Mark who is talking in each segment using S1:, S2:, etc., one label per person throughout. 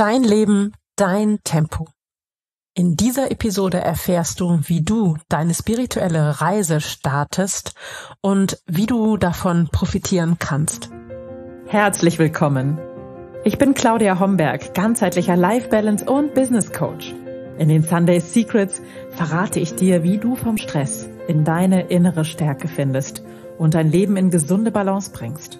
S1: Dein Leben, dein Tempo. In dieser Episode erfährst du, wie du deine spirituelle Reise startest und wie du davon profitieren kannst. Herzlich willkommen. Ich bin Claudia Homberg, ganzheitlicher Life Balance und Business Coach. In den Sunday Secrets verrate ich dir, wie du vom Stress in deine innere Stärke findest und dein Leben in gesunde Balance bringst.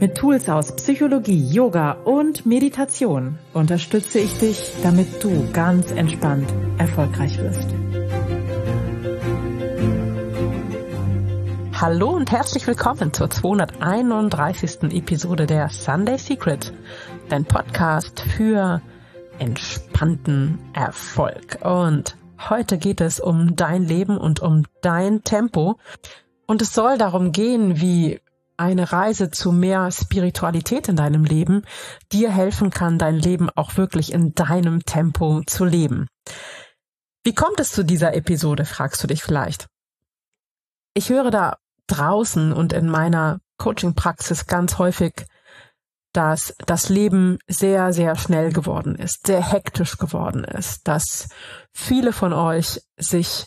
S1: Mit Tools aus Psychologie, Yoga und Meditation unterstütze ich dich, damit du ganz entspannt erfolgreich wirst. Hallo und herzlich willkommen zur 231. Episode der Sunday Secret, dein Podcast für entspannten Erfolg. Und heute geht es um dein Leben und um dein Tempo. Und es soll darum gehen, wie eine Reise zu mehr Spiritualität in deinem Leben dir helfen kann, dein Leben auch wirklich in deinem Tempo zu leben. Wie kommt es zu dieser Episode, fragst du dich vielleicht. Ich höre da draußen und in meiner Coaching-Praxis ganz häufig, dass das Leben sehr, sehr schnell geworden ist, sehr hektisch geworden ist, dass viele von euch sich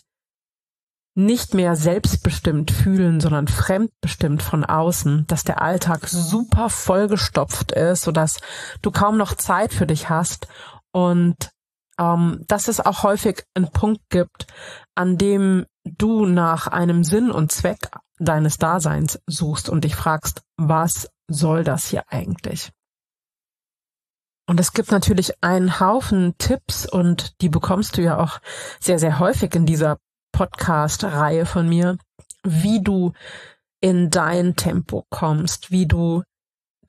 S1: nicht mehr selbstbestimmt fühlen, sondern fremdbestimmt von außen, dass der Alltag super vollgestopft ist, sodass du kaum noch Zeit für dich hast und ähm, dass es auch häufig einen Punkt gibt, an dem du nach einem Sinn und Zweck deines Daseins suchst und dich fragst, was soll das hier eigentlich? Und es gibt natürlich einen Haufen Tipps und die bekommst du ja auch sehr, sehr häufig in dieser Podcast-Reihe von mir, wie du in dein Tempo kommst, wie du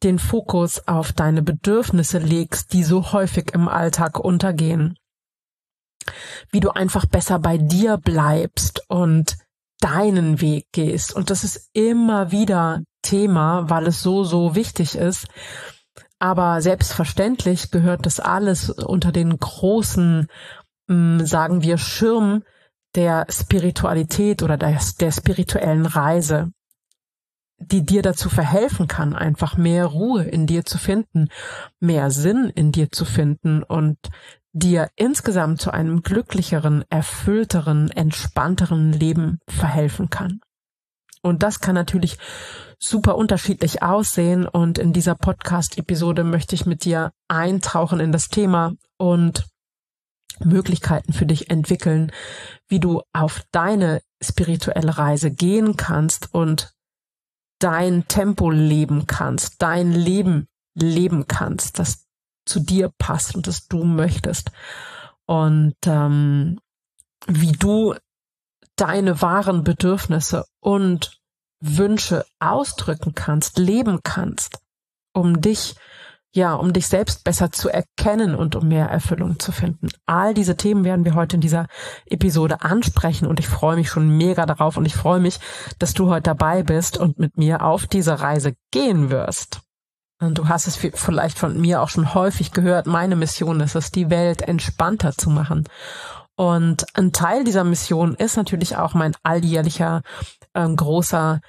S1: den Fokus auf deine Bedürfnisse legst, die so häufig im Alltag untergehen. Wie du einfach besser bei dir bleibst und deinen Weg gehst. Und das ist immer wieder Thema, weil es so, so wichtig ist. Aber selbstverständlich gehört das alles unter den großen, hm, sagen wir, Schirm der Spiritualität oder der, der spirituellen Reise, die dir dazu verhelfen kann, einfach mehr Ruhe in dir zu finden, mehr Sinn in dir zu finden und dir insgesamt zu einem glücklicheren, erfüllteren, entspannteren Leben verhelfen kann. Und das kann natürlich super unterschiedlich aussehen und in dieser Podcast-Episode möchte ich mit dir eintauchen in das Thema und Möglichkeiten für dich entwickeln, wie du auf deine spirituelle Reise gehen kannst und dein Tempo leben kannst, dein Leben leben kannst, das zu dir passt und das du möchtest. Und ähm, wie du deine wahren Bedürfnisse und Wünsche ausdrücken kannst, leben kannst, um dich ja, um dich selbst besser zu erkennen und um mehr Erfüllung zu finden. All diese Themen werden wir heute in dieser Episode ansprechen und ich freue mich schon mega darauf und ich freue mich, dass du heute dabei bist und mit mir auf diese Reise gehen wirst. Und du hast es vielleicht von mir auch schon häufig gehört. Meine Mission ist es, die Welt entspannter zu machen. Und ein Teil dieser Mission ist natürlich auch mein alljährlicher äh, großer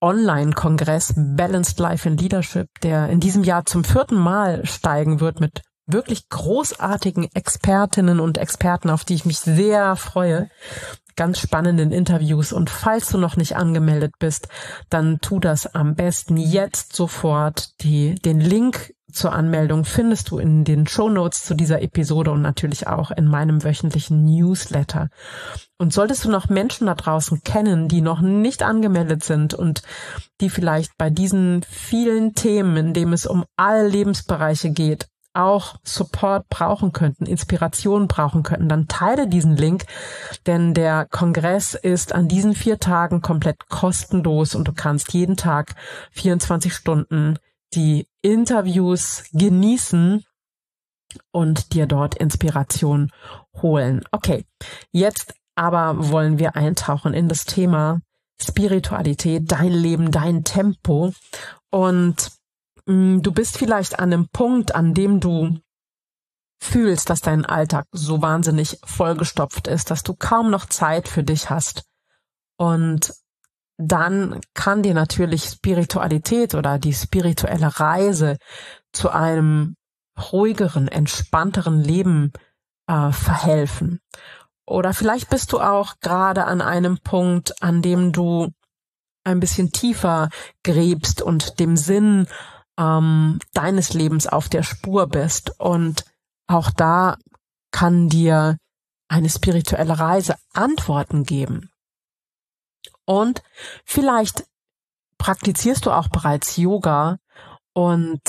S1: Online-Kongress Balanced Life in Leadership, der in diesem Jahr zum vierten Mal steigen wird mit wirklich großartigen Expertinnen und Experten, auf die ich mich sehr freue. Ganz spannenden Interviews. Und falls du noch nicht angemeldet bist, dann tu das am besten jetzt sofort. Die, den Link zur Anmeldung findest du in den Show Notes zu dieser Episode und natürlich auch in meinem wöchentlichen Newsletter. Und solltest du noch Menschen da draußen kennen, die noch nicht angemeldet sind und die vielleicht bei diesen vielen Themen, in dem es um alle Lebensbereiche geht, auch Support brauchen könnten, Inspiration brauchen könnten, dann teile diesen Link, denn der Kongress ist an diesen vier Tagen komplett kostenlos und du kannst jeden Tag 24 Stunden die Interviews genießen und dir dort Inspiration holen. Okay, jetzt aber wollen wir eintauchen in das Thema Spiritualität, dein Leben, dein Tempo. Und mh, mm, du bist vielleicht an einem Punkt, an dem du fühlst, dass dein Alltag so wahnsinnig vollgestopft ist, dass du kaum noch Zeit für dich hast. Und dann kann dir natürlich Spiritualität oder die spirituelle Reise zu einem ruhigeren, entspannteren Leben äh, verhelfen. Oder vielleicht bist du auch gerade an einem Punkt, an dem du ein bisschen tiefer gräbst und dem Sinn ähm, deines Lebens auf der Spur bist. Und auch da kann dir eine spirituelle Reise Antworten geben. Und vielleicht praktizierst du auch bereits Yoga und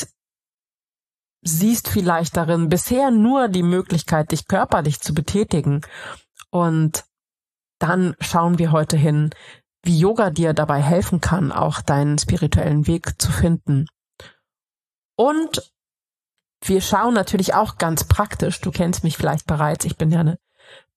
S1: siehst vielleicht darin bisher nur die Möglichkeit, dich körperlich zu betätigen. Und dann schauen wir heute hin, wie Yoga dir dabei helfen kann, auch deinen spirituellen Weg zu finden. Und wir schauen natürlich auch ganz praktisch, du kennst mich vielleicht bereits, ich bin ja eine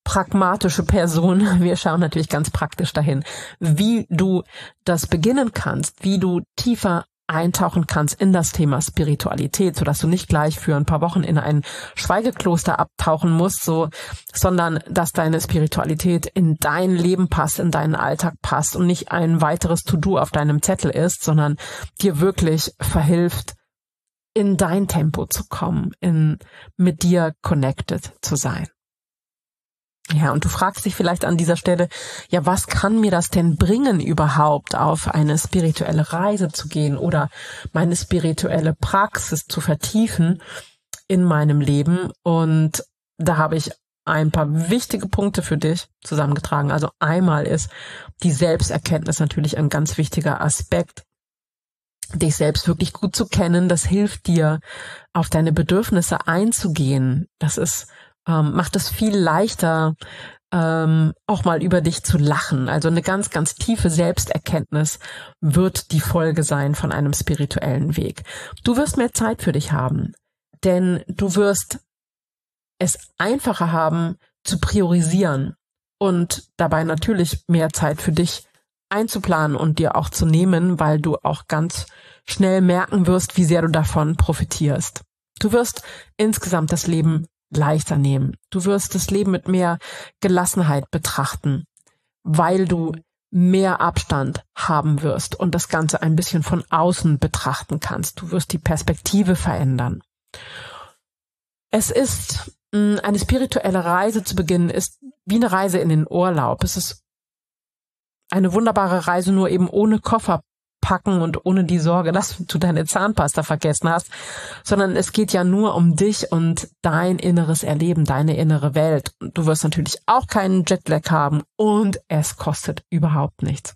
S1: pragmatische Person. Wir schauen natürlich ganz praktisch dahin, wie du das beginnen kannst, wie du tiefer eintauchen kannst in das Thema Spiritualität, so dass du nicht gleich für ein paar Wochen in ein Schweigekloster abtauchen musst, so, sondern dass deine Spiritualität in dein Leben passt, in deinen Alltag passt und nicht ein weiteres To-Do auf deinem Zettel ist, sondern dir wirklich verhilft, in dein Tempo zu kommen, in, mit dir connected zu sein. Ja, und du fragst dich vielleicht an dieser Stelle, ja, was kann mir das denn bringen, überhaupt auf eine spirituelle Reise zu gehen oder meine spirituelle Praxis zu vertiefen in meinem Leben? Und da habe ich ein paar wichtige Punkte für dich zusammengetragen. Also einmal ist die Selbsterkenntnis natürlich ein ganz wichtiger Aspekt. Dich selbst wirklich gut zu kennen, das hilft dir, auf deine Bedürfnisse einzugehen. Das ist ähm, macht es viel leichter, ähm, auch mal über dich zu lachen. Also eine ganz, ganz tiefe Selbsterkenntnis wird die Folge sein von einem spirituellen Weg. Du wirst mehr Zeit für dich haben, denn du wirst es einfacher haben zu priorisieren und dabei natürlich mehr Zeit für dich einzuplanen und dir auch zu nehmen, weil du auch ganz schnell merken wirst, wie sehr du davon profitierst. Du wirst insgesamt das Leben leichter nehmen. Du wirst das Leben mit mehr Gelassenheit betrachten, weil du mehr Abstand haben wirst und das Ganze ein bisschen von außen betrachten kannst. Du wirst die Perspektive verändern. Es ist mm, eine spirituelle Reise zu beginnen, ist wie eine Reise in den Urlaub. Es ist eine wunderbare Reise, nur eben ohne Koffer packen und ohne die Sorge, dass du deine Zahnpasta vergessen hast, sondern es geht ja nur um dich und dein inneres Erleben, deine innere Welt. Du wirst natürlich auch keinen Jetlag haben und es kostet überhaupt nichts.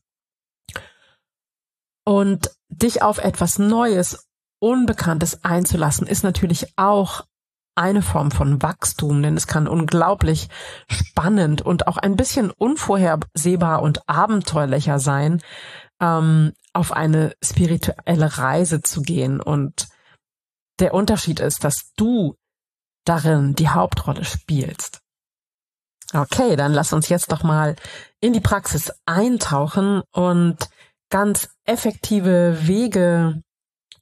S1: Und dich auf etwas Neues, Unbekanntes einzulassen, ist natürlich auch eine Form von Wachstum, denn es kann unglaublich spannend und auch ein bisschen unvorhersehbar und abenteuerlicher sein, ähm, auf eine spirituelle Reise zu gehen. Und der Unterschied ist, dass du darin die Hauptrolle spielst. Okay, dann lass uns jetzt doch mal in die Praxis eintauchen und ganz effektive Wege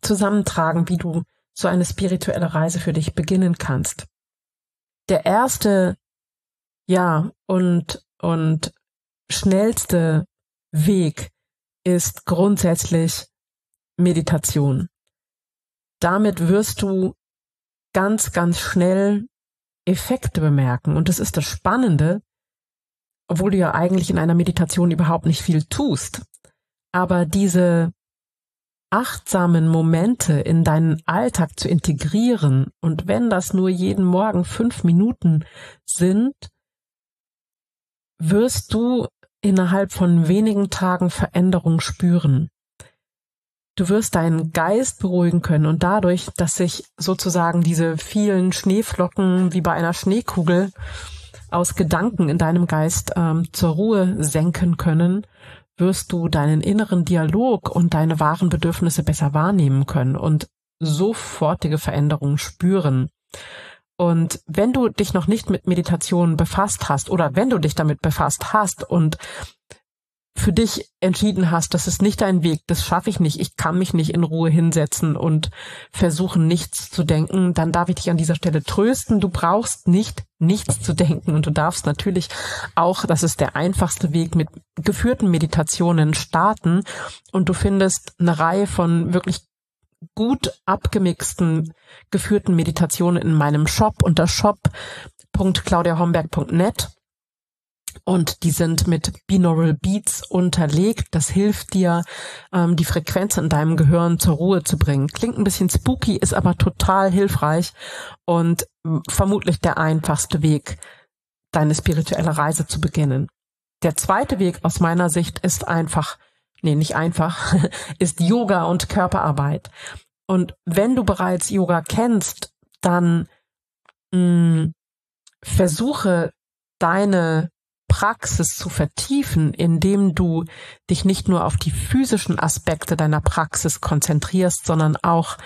S1: zusammentragen, wie du so eine spirituelle Reise für dich beginnen kannst. Der erste, ja, und, und schnellste Weg ist grundsätzlich Meditation. Damit wirst du ganz, ganz schnell Effekte bemerken. Und das ist das Spannende, obwohl du ja eigentlich in einer Meditation überhaupt nicht viel tust. Aber diese achtsamen Momente in deinen Alltag zu integrieren und wenn das nur jeden Morgen fünf Minuten sind, wirst du innerhalb von wenigen Tagen Veränderung spüren. Du wirst deinen Geist beruhigen können und dadurch, dass sich sozusagen diese vielen Schneeflocken wie bei einer Schneekugel aus Gedanken in deinem Geist ähm, zur Ruhe senken können, wirst du deinen inneren Dialog und deine wahren Bedürfnisse besser wahrnehmen können und sofortige Veränderungen spüren. Und wenn du dich noch nicht mit Meditation befasst hast oder wenn du dich damit befasst hast und für dich entschieden hast, das ist nicht dein Weg, das schaffe ich nicht, ich kann mich nicht in Ruhe hinsetzen und versuchen, nichts zu denken, dann darf ich dich an dieser Stelle trösten. Du brauchst nicht nichts zu denken und du darfst natürlich auch, das ist der einfachste Weg, mit geführten Meditationen starten und du findest eine Reihe von wirklich gut abgemixten geführten Meditationen in meinem Shop unter shop.claudiahomberg.net und die sind mit Binaural Beats unterlegt. Das hilft dir, ähm, die Frequenz in deinem Gehirn zur Ruhe zu bringen. Klingt ein bisschen spooky, ist aber total hilfreich und vermutlich der einfachste Weg, deine spirituelle Reise zu beginnen. Der zweite Weg aus meiner Sicht ist einfach, nee, nicht einfach, ist Yoga und Körperarbeit. Und wenn du bereits Yoga kennst, dann mh, mm, versuche deine Praxis zu vertiefen, indem du dich nicht nur auf die physischen Aspekte deiner Praxis konzentrierst, sondern auch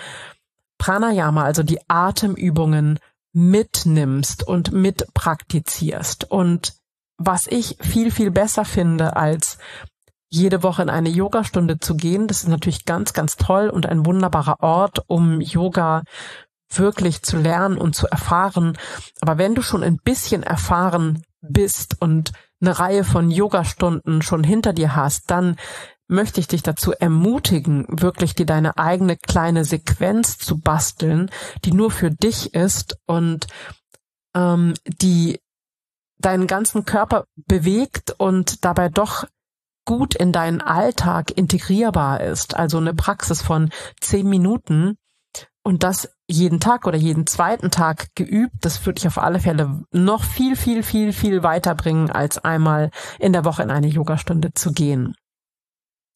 S1: Pranayama, also die Atemübungen mitnimmst und mitpraktizierst. Und was ich viel, viel besser finde, als jede Woche in eine Yogastunde zu gehen, das ist natürlich ganz, ganz toll und ein wunderbarer Ort, um Yoga wirklich zu lernen und zu erfahren. Aber wenn du schon ein bisschen erfahren bist und eine Reihe von Yogastunden schon hinter dir hast, dann möchte ich dich dazu ermutigen, wirklich dir deine eigene kleine Sequenz zu basteln, die nur für dich ist und ähm, die deinen ganzen Körper bewegt und dabei doch gut in deinen Alltag integrierbar ist. Also eine Praxis von zehn Minuten und das jeden Tag oder jeden zweiten Tag geübt, das würde ich auf alle Fälle noch viel, viel, viel, viel weiterbringen, als einmal in der Woche in eine Yogastunde zu gehen.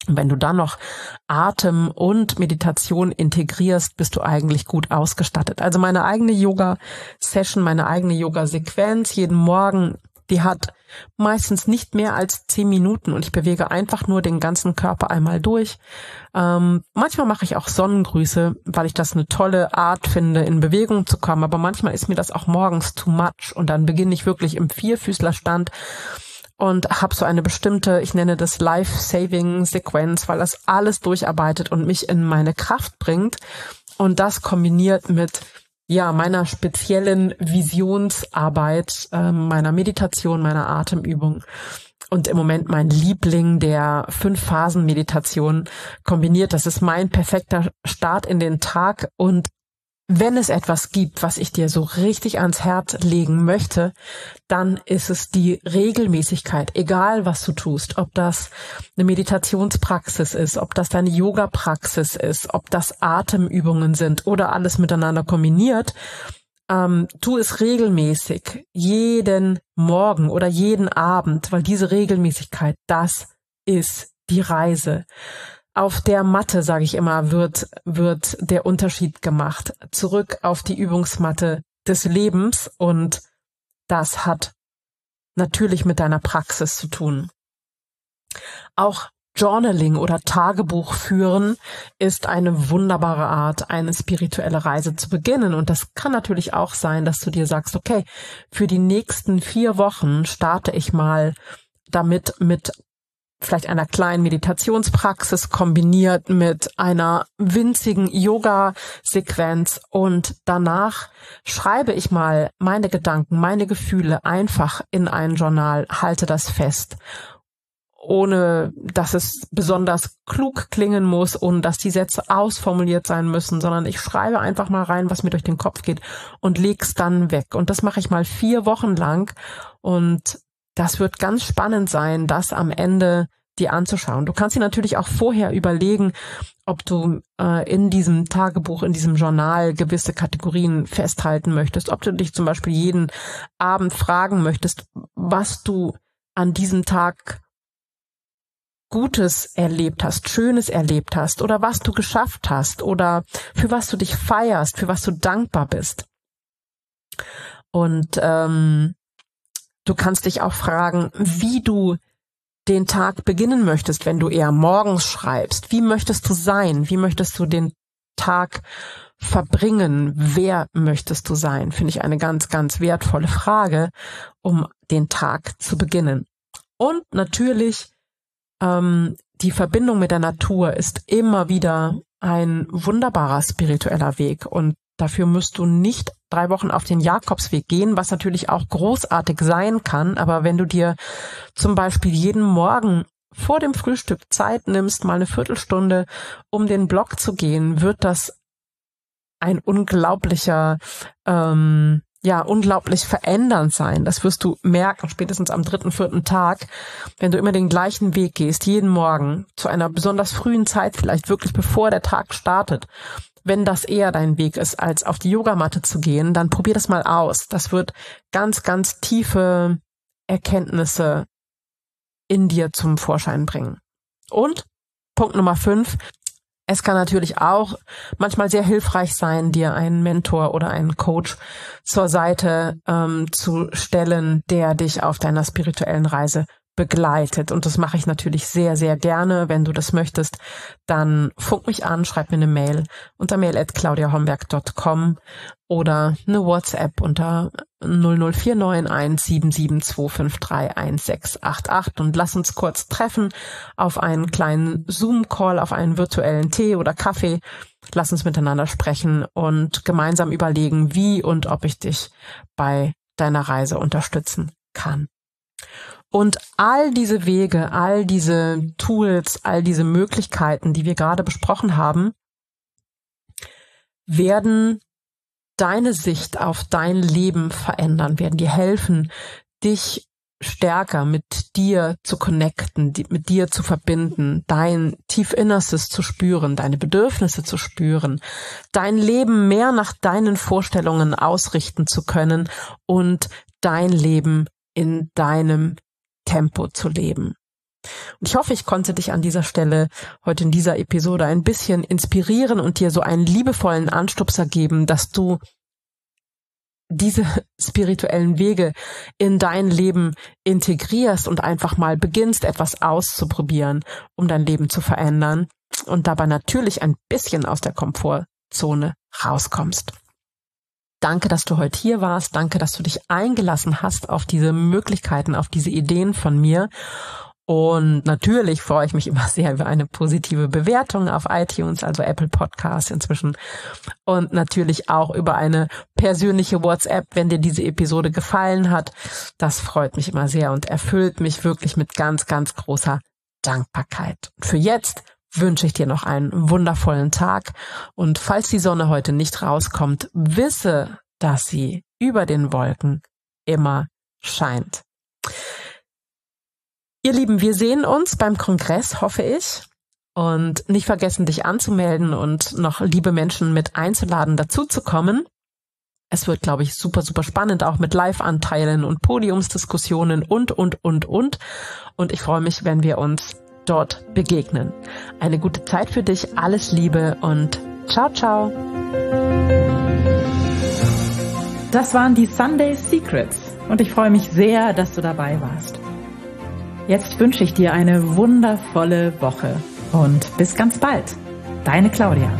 S1: Und wenn du dann noch Atem und Meditation integrierst, bist du eigentlich gut ausgestattet. Also meine eigene Yoga-Session, meine eigene Yoga-Sequenz jeden Morgen die hat meistens nicht mehr als zehn Minuten und ich bewege einfach nur den ganzen Körper einmal durch. Ähm, manchmal mache ich auch Sonnengrüße, weil ich das eine tolle Art finde, in Bewegung zu kommen. Aber manchmal ist mir das auch morgens too much und dann beginne ich wirklich im Vierfüßlerstand und habe so eine bestimmte, ich nenne das Life-Saving-Sequenz, weil das alles durcharbeitet und mich in meine Kraft bringt. Und das kombiniert mit ja, meiner speziellen Visionsarbeit, äh, meiner Meditation, meiner Atemübung und im Moment mein Liebling der Fünf-Phasen-Meditation kombiniert. Das ist mein perfekter Start in den Tag und wenn es etwas gibt, was ich dir so richtig ans Herz legen möchte, dann ist es die Regelmäßigkeit, egal was du tust, ob das eine Meditationspraxis ist, ob das deine Yoga-Praxis ist, ob das Atemübungen sind oder alles miteinander kombiniert. Ähm, tu es regelmäßig, jeden Morgen oder jeden Abend, weil diese Regelmäßigkeit, das ist die Reise auf der Matte, sage ich immer, wird, wird der Unterschied gemacht. Zurück auf die Übungsmatte des Lebens und das hat natürlich mit deiner Praxis zu tun. Auch Journaling oder Tagebuch führen ist eine wunderbare Art, eine spirituelle Reise zu beginnen. Und das kann natürlich auch sein, dass du dir sagst, okay, für die nächsten vier Wochen starte ich mal damit mit vielleicht einer kleinen Meditationspraxis kombiniert mit einer winzigen Yoga-Sequenz und danach schreibe ich mal meine Gedanken, meine Gefühle einfach in ein Journal, halte das fest ohne dass es besonders klug klingen muss, ohne dass die Sätze ausformuliert sein müssen, sondern ich schreibe einfach mal rein, was mir durch den Kopf geht und leg's dann weg. Und das mache ich mal vier Wochen lang und das wird ganz spannend sein, das am Ende dir anzuschauen. Du kannst dir natürlich auch vorher überlegen, ob du äh, in diesem Tagebuch, in diesem Journal gewisse Kategorien festhalten möchtest, ob du dich zum Beispiel jeden Abend fragen möchtest, was du an diesem Tag Gutes erlebt hast, Schönes erlebt hast oder was du geschafft hast oder für was du dich feierst, für was du dankbar bist. Und ähm, Du kannst dich auch fragen, wie du den Tag beginnen möchtest, wenn du eher morgens schreibst. Wie möchtest du sein? Wie möchtest du den Tag verbringen? Wer möchtest du sein? Finde ich eine ganz, ganz wertvolle Frage, um den Tag zu beginnen. Und natürlich ähm, die Verbindung mit der Natur ist immer wieder ein wunderbarer spiritueller Weg und Dafür musst du nicht drei Wochen auf den Jakobsweg gehen, was natürlich auch großartig sein kann. Aber wenn du dir zum Beispiel jeden Morgen vor dem Frühstück Zeit nimmst, mal eine Viertelstunde, um den Blog zu gehen, wird das ein unglaublicher, ähm, ja, unglaublich verändernd sein. Das wirst du merken, spätestens am dritten, vierten Tag, wenn du immer den gleichen Weg gehst, jeden Morgen, zu einer besonders frühen Zeit, vielleicht wirklich bevor der Tag startet. Wenn das eher dein Weg ist, als auf die Yogamatte zu gehen, dann probier das mal aus. Das wird ganz, ganz tiefe Erkenntnisse in dir zum Vorschein bringen. Und Punkt Nummer fünf, es kann natürlich auch manchmal sehr hilfreich sein, dir einen Mentor oder einen Coach zur Seite ähm, zu stellen, der dich auf deiner spirituellen Reise begleitet. Und das mache ich natürlich sehr, sehr gerne. Wenn du das möchtest, dann funk mich an, schreib mir eine Mail unter mail at claudiahomberg.com oder eine WhatsApp unter 0049177253168 und lass uns kurz treffen auf einen kleinen Zoom-Call, auf einen virtuellen Tee oder Kaffee. Lass uns miteinander sprechen und gemeinsam überlegen, wie und ob ich dich bei deiner Reise unterstützen kann. Und all diese Wege, all diese Tools, all diese Möglichkeiten, die wir gerade besprochen haben, werden deine Sicht auf dein Leben verändern, werden dir helfen, dich stärker mit dir zu connecten, mit dir zu verbinden, dein Tiefinnerstes zu spüren, deine Bedürfnisse zu spüren, dein Leben mehr nach deinen Vorstellungen ausrichten zu können und dein Leben in deinem Tempo zu leben. Und ich hoffe, ich konnte dich an dieser Stelle heute in dieser Episode ein bisschen inspirieren und dir so einen liebevollen Anstupser geben, dass du diese spirituellen Wege in dein Leben integrierst und einfach mal beginnst, etwas auszuprobieren, um dein Leben zu verändern und dabei natürlich ein bisschen aus der Komfortzone rauskommst. Danke, dass du heute hier warst. Danke, dass du dich eingelassen hast auf diese Möglichkeiten, auf diese Ideen von mir. Und natürlich freue ich mich immer sehr über eine positive Bewertung auf iTunes, also Apple Podcasts inzwischen. Und natürlich auch über eine persönliche WhatsApp, wenn dir diese Episode gefallen hat. Das freut mich immer sehr und erfüllt mich wirklich mit ganz, ganz großer Dankbarkeit. Für jetzt wünsche ich dir noch einen wundervollen Tag. Und falls die Sonne heute nicht rauskommt, wisse, dass sie über den Wolken immer scheint. Ihr Lieben, wir sehen uns beim Kongress, hoffe ich. Und nicht vergessen, dich anzumelden und noch liebe Menschen mit einzuladen, dazuzukommen. Es wird, glaube ich, super, super spannend, auch mit Live-Anteilen und Podiumsdiskussionen und, und, und, und. Und ich freue mich, wenn wir uns dort begegnen. Eine gute Zeit für dich, alles Liebe und ciao, ciao. Das waren die Sunday Secrets und ich freue mich sehr, dass du dabei warst. Jetzt wünsche ich dir eine wundervolle Woche und bis ganz bald. Deine Claudia.